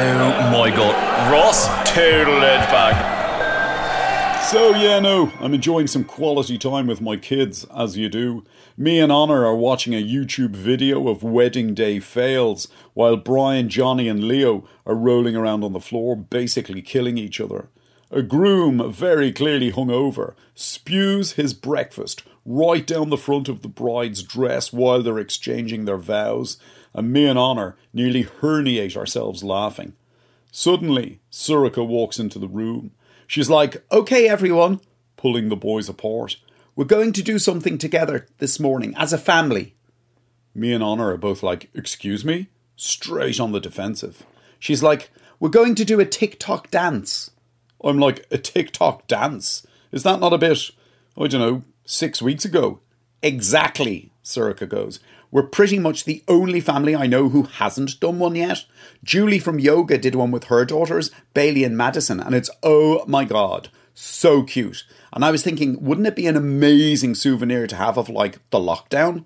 Oh my god. Ross total edge back. So, yeah, no, I'm enjoying some quality time with my kids, as you do. Me and Honor are watching a YouTube video of wedding day fails, while Brian, Johnny, and Leo are rolling around on the floor, basically killing each other. A groom, very clearly hungover, spews his breakfast right down the front of the bride's dress while they're exchanging their vows, and me and Honor nearly herniate ourselves laughing. Suddenly, Sorcha walks into the room. She's like, Okay, everyone, pulling the boys apart. We're going to do something together this morning as a family. Me and Honor are both like, Excuse me? Straight on the defensive. She's like, We're going to do a TikTok dance. I'm like, A TikTok dance? Is that not a bit, I don't know, six weeks ago? Exactly, Sorcha goes. We're pretty much the only family I know who hasn't done one yet. Julie from yoga did one with her daughters, Bailey and Madison, and it's oh my god, so cute. And I was thinking, wouldn't it be an amazing souvenir to have of like the lockdown?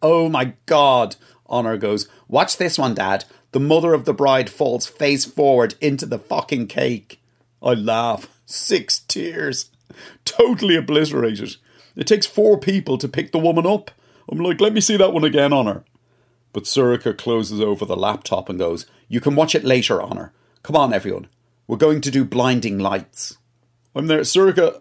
Oh my god, Honor goes, Watch this one, Dad. The mother of the bride falls face forward into the fucking cake. I laugh. Six tears. Totally obliterated. It takes four people to pick the woman up. I'm like, let me see that one again, Honor. But Sorcha closes over the laptop and goes, You can watch it later, Honor. Come on, everyone. We're going to do blinding lights. I'm there, Sorcha.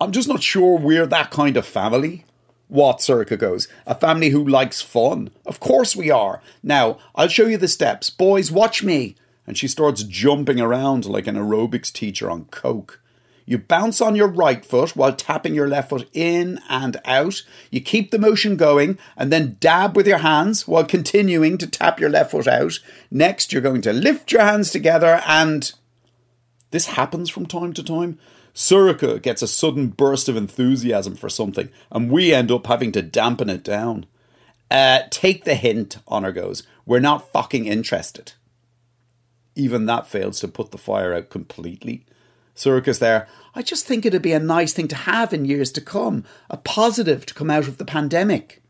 I'm just not sure we're that kind of family. What, Sorcha goes, a family who likes fun. Of course we are. Now, I'll show you the steps. Boys, watch me. And she starts jumping around like an aerobics teacher on coke. You bounce on your right foot while tapping your left foot in and out. You keep the motion going and then dab with your hands while continuing to tap your left foot out. Next, you're going to lift your hands together and. This happens from time to time. Sorcha gets a sudden burst of enthusiasm for something, and we end up having to dampen it down. Uh, take the hint, Honor goes. We're not fucking interested. Even that fails to put the fire out completely. Sorcha's there. I just think it'd be a nice thing to have in years to come, a positive to come out of the pandemic.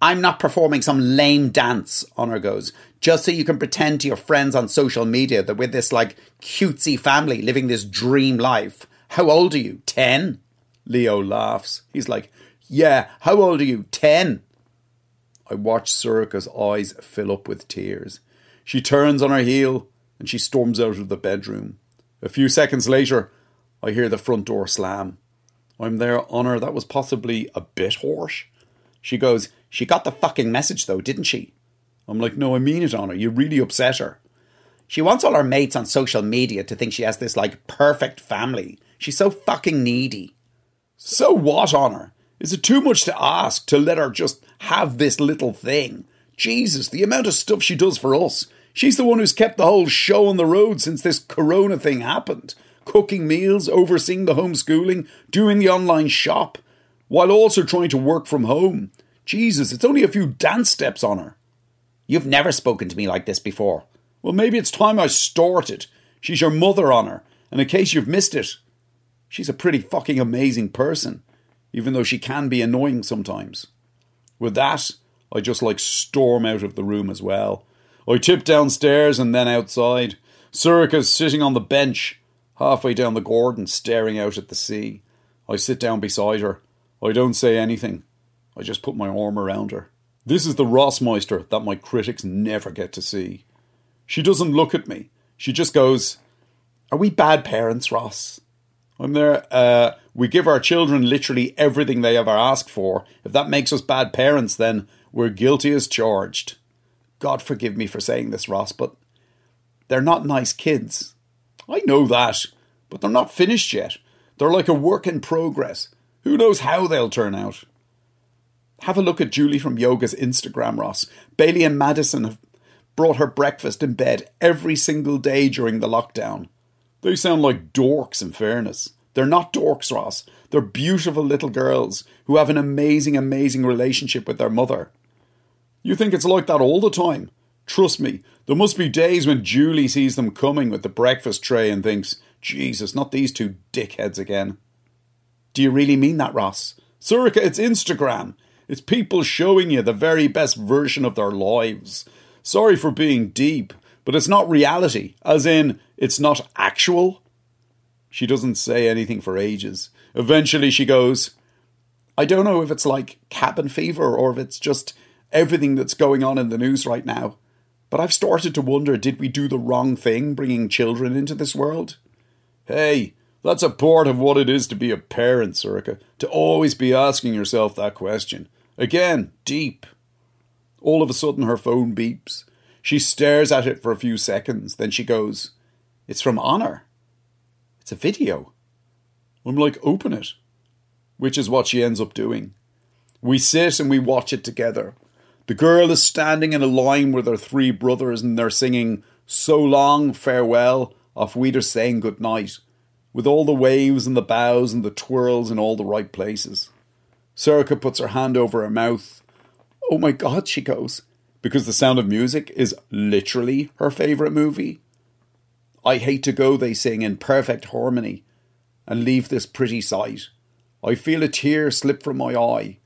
I'm not performing some lame dance, Honor goes, just so you can pretend to your friends on social media that we're this like cutesy family living this dream life. How old are you? Ten? Leo laughs. He's like, Yeah, how old are you? Ten. I watch Sorcha's eyes fill up with tears. She turns on her heel and she storms out of the bedroom. A few seconds later, I hear the front door slam. I'm there, Honor, that was possibly a bit harsh. She goes, She got the fucking message though, didn't she? I'm like, No, I mean it, Honor. You really upset her. She wants all her mates on social media to think she has this like perfect family. She's so fucking needy. So what, Honor? Is it too much to ask to let her just have this little thing? Jesus, the amount of stuff she does for us. She's the one who's kept the whole show on the road since this corona thing happened. cooking meals, overseeing the homeschooling, doing the online shop, while also trying to work from home. Jesus, it's only a few dance steps on her. You've never spoken to me like this before. Well, maybe it's time I started. She's your mother, Honor, and in case you've missed it, she's a pretty fucking amazing person, even though she can be annoying sometimes. With that, I just like storm out of the room as well. I tip downstairs and then outside. Sorcha's sitting on the bench, halfway down the Gordon, staring out at the sea. I sit down beside her. I don't say anything. I just put my arm around her. This is the Rossmeister that my critics never get to see. She doesn't look at me. She just goes, Are we bad parents, Ross? I'm there. Uh, we give our children literally everything they ever ask for. If that makes us bad parents, then we're guilty as charged. God forgive me for saying this, Ross, but they're not nice kids. I know that, but they're not finished yet. They're like a work in progress. Who knows how they'll turn out? Have a look at Julie from Yoga's Instagram, Ross. Bailey and Madison have brought her breakfast in bed every single day during the lockdown. They sound like dorks, in fairness. They're not dorks, Ross. They're beautiful little girls who have an amazing, amazing relationship with their mother. You think it's like that all the time? Trust me, there must be days when Julie sees them coming with the breakfast tray and thinks, Jesus, not these two dickheads again. Do you really mean that, Ross? Sorcha, it's Instagram. It's people showing you the very best version of their lives. Sorry for being deep, but it's not reality, as in, it's not actual. She doesn't say anything for ages. Eventually, she goes, I don't know if it's like cabin fever or if it's just everything that's going on in the news right now. But I've started to wonder did we do the wrong thing bringing children into this world? Hey, that's a part of what it is to be a parent, Sorcha, to always be asking yourself that question. Again, deep. All of a sudden, her phone beeps. She stares at it for a few seconds, then she goes, It's from Honor. It's a video. I'm like, Open it. Which is what she ends up doing. We sit and we watch it together. The girl is standing in a line with her three brothers and they're singing So Long, Farewell, auf Wiedersehen good night, with all the waves and the bows and the twirls in all the right places. Sorcha puts her hand over her mouth. Oh my god, she goes, because The Sound of Music is literally her favourite movie. I hate to go, they sing in perfect harmony, and leave this pretty sight. I feel a tear slip from my eye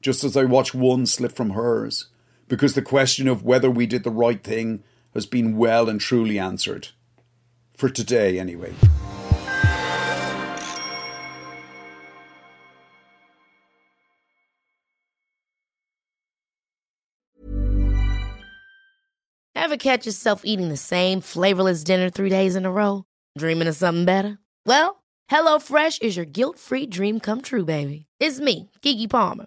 just as I watch one slip from hers, because the question of whether we did the right thing has been well and truly answered. For today, anyway. Ever catch yourself eating the same flavorless dinner three days in a row? Dreaming of something better? Well, HelloFresh is your guilt free dream come true, baby. It's me, Keke Palmer.